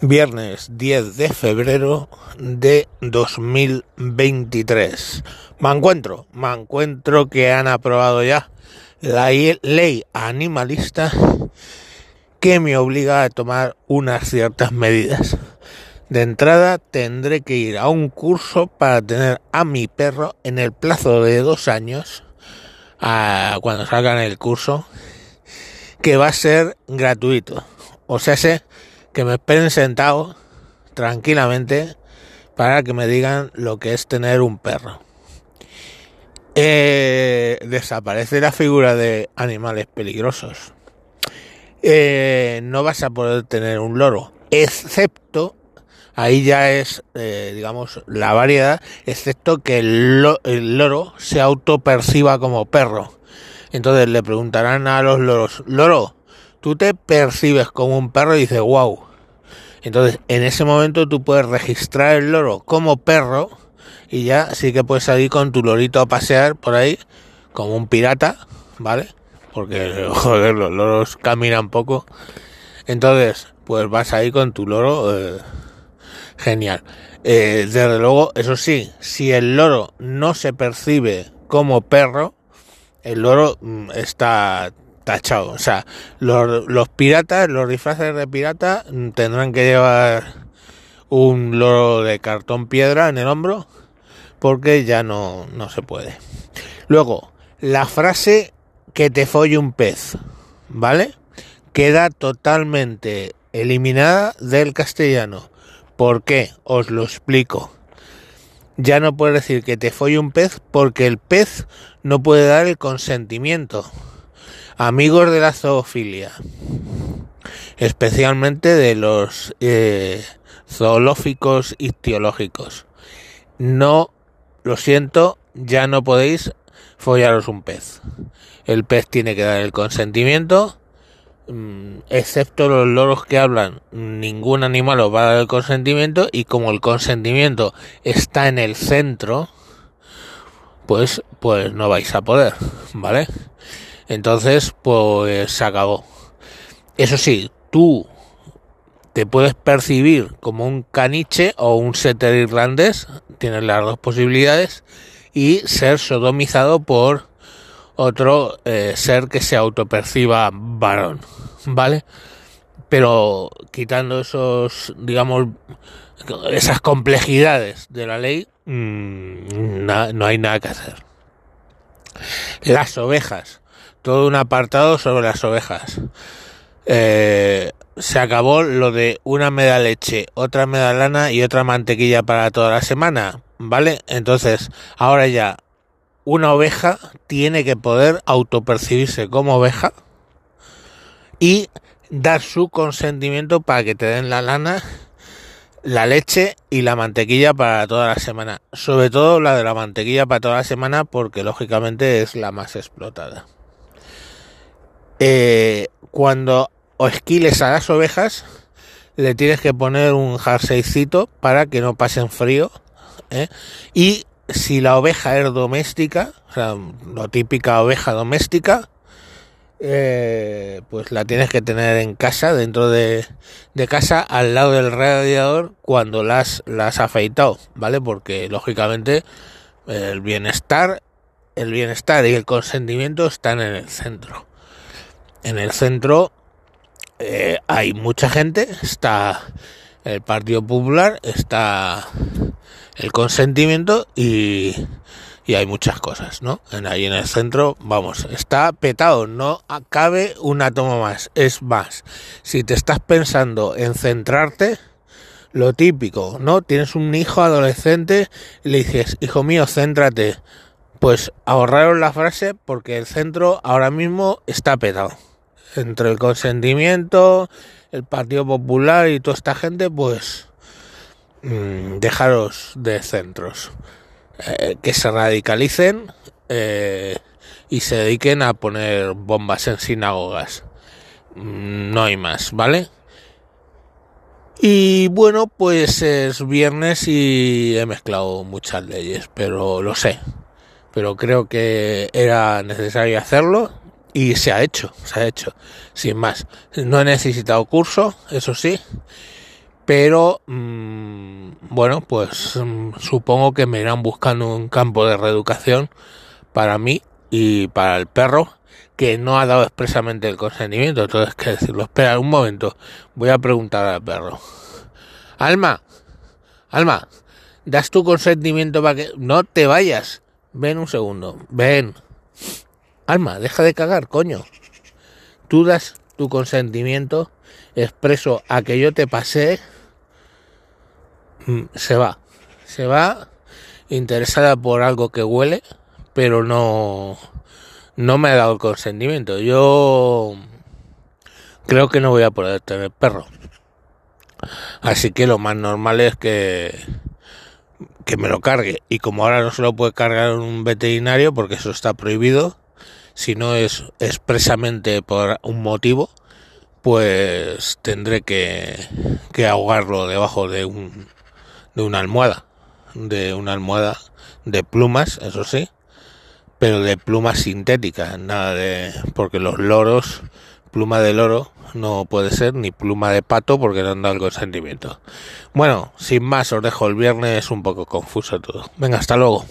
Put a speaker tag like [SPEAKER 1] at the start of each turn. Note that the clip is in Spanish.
[SPEAKER 1] Viernes 10 de febrero de 2023. Me encuentro, me encuentro que han aprobado ya la ley animalista que me obliga a tomar unas ciertas medidas. De entrada tendré que ir a un curso para tener a mi perro en el plazo de dos años, a cuando salgan el curso, que va a ser gratuito. O sea, sé que me esperen sentado tranquilamente para que me digan lo que es tener un perro. Eh, desaparece la figura de animales peligrosos. Eh, no vas a poder tener un loro, excepto, ahí ya es, eh, digamos, la variedad, excepto que el, loro se autoperciba como perro. Entonces le preguntarán a los loros, loro, tú te percibes como un perro y dices, wow. Entonces, en ese momento tú puedes registrar el loro como perro y ya sí que puedes salir con tu lorito a pasear por ahí como un pirata, ¿vale? Porque, joder, los loros caminan poco. Entonces, pues vas ahí con tu loro, eh, genial. Eh, desde luego, eso sí, si el loro no se percibe como perro, el loro mm, está tachado. O sea, los, piratas, los disfraces de pirata mm, tendrán que llevar un loro de cartón piedra en el hombro porque ya no, no se puede. Luego, la frase que te folle un pez, ¿vale? Queda totalmente eliminada del castellano. ¿Por qué? Os lo explico. Ya no puedes decir que te folle un pez porque el pez no puede dar el consentimiento amigos de la zoofilia, especialmente de los eh, zoológicos ictiológicos. No, lo siento, ya no podéis follaros un pez. El pez tiene que dar el consentimiento, mm, excepto los loros que hablan, ningún animal os va a dar el consentimiento y como el consentimiento está en el centro, pues, pues no vais a poder, ¿vale? Entonces, pues se acabó. Eso sí, tú te puedes percibir como un caniche o un setter irlandés, tienes las dos posibilidades, y ser sodomizado por otro eh, ser que se autoperciba varón, ¿vale? Pero quitando esos, digamos, esas complejidades de la ley, mmm, no hay nada que hacer. Las ovejas todo un apartado sobre las ovejas. Eh, se acabó lo de una media leche, otra media lana y otra mantequilla para toda la semana, ¿vale? Entonces, ahora ya una oveja tiene que poder autopercibirse como oveja y dar su consentimiento para que te den la lana, la leche y la mantequilla para toda la semana. Sobre todo la de la mantequilla para toda la semana porque lógicamente es la más explotada. Eh, cuando esquiles a las ovejas, le tienes que poner un jerseycito para que no pasen frío. ¿eh? Y si la oveja es doméstica, o sea, la típica oveja doméstica, eh, pues la tienes que tener en casa, dentro de, de, casa, al lado del radiador, cuando las, has afeitado, ¿vale? Porque lógicamente el bienestar, el bienestar y el consentimiento están en el centro en el centro eh, hay mucha gente, está el Partido Popular, está el consentimiento y, y hay muchas cosas, ¿no? Ahí en el centro, vamos, está petado, no cabe una toma más. Es más, si te estás pensando en centrarte, lo típico, ¿no? Tienes un hijo adolescente y le dices, hijo mío, céntrate. Pues ahorraron la frase porque el centro ahora mismo está petado entre el consentimiento, el Partido Popular y toda esta gente, pues mmm, dejaros de centros. Eh, que se radicalicen eh, y se dediquen a poner bombas en sinagogas. Mm, no hay más, ¿vale? Y bueno, pues es viernes y he mezclado muchas leyes, pero lo sé. Pero creo que era necesario hacerlo y se ha hecho, se ha hecho, sin más. No he necesitado curso, eso sí, pero mm, bueno, pues mm, supongo que me irán buscando un campo de reeducación para mí y para el perro que no ha dado expresamente el consentimiento. Entonces, que decirlo? Espera un momento, voy a preguntar al perro. Alma, Alma, ¿das tu consentimiento para que... No te vayas. Ven un segundo, ven. Alma, deja de cagar, coño. Tú das tu consentimiento expreso a que yo te pasé. Mm, se va. Se va interesada por algo que huele, pero no no me ha dado el consentimiento. Yo creo que no voy a poder tener perro. Así que lo más normal es que que me lo cargue y como ahora no se lo puede cargar un veterinario porque eso está prohibido, si no es expresamente por un motivo, pues tendré que, que ahogarlo debajo de un de una almohada, de una almohada de plumas, eso sí, pero de plumas sintéticas, nada de... porque los loros, pluma de loro no puede ser, ni pluma de pato porque no han dado el consentimiento. Bueno, sin más, os dejo el viernes un poco confuso todo. Venga, hasta luego.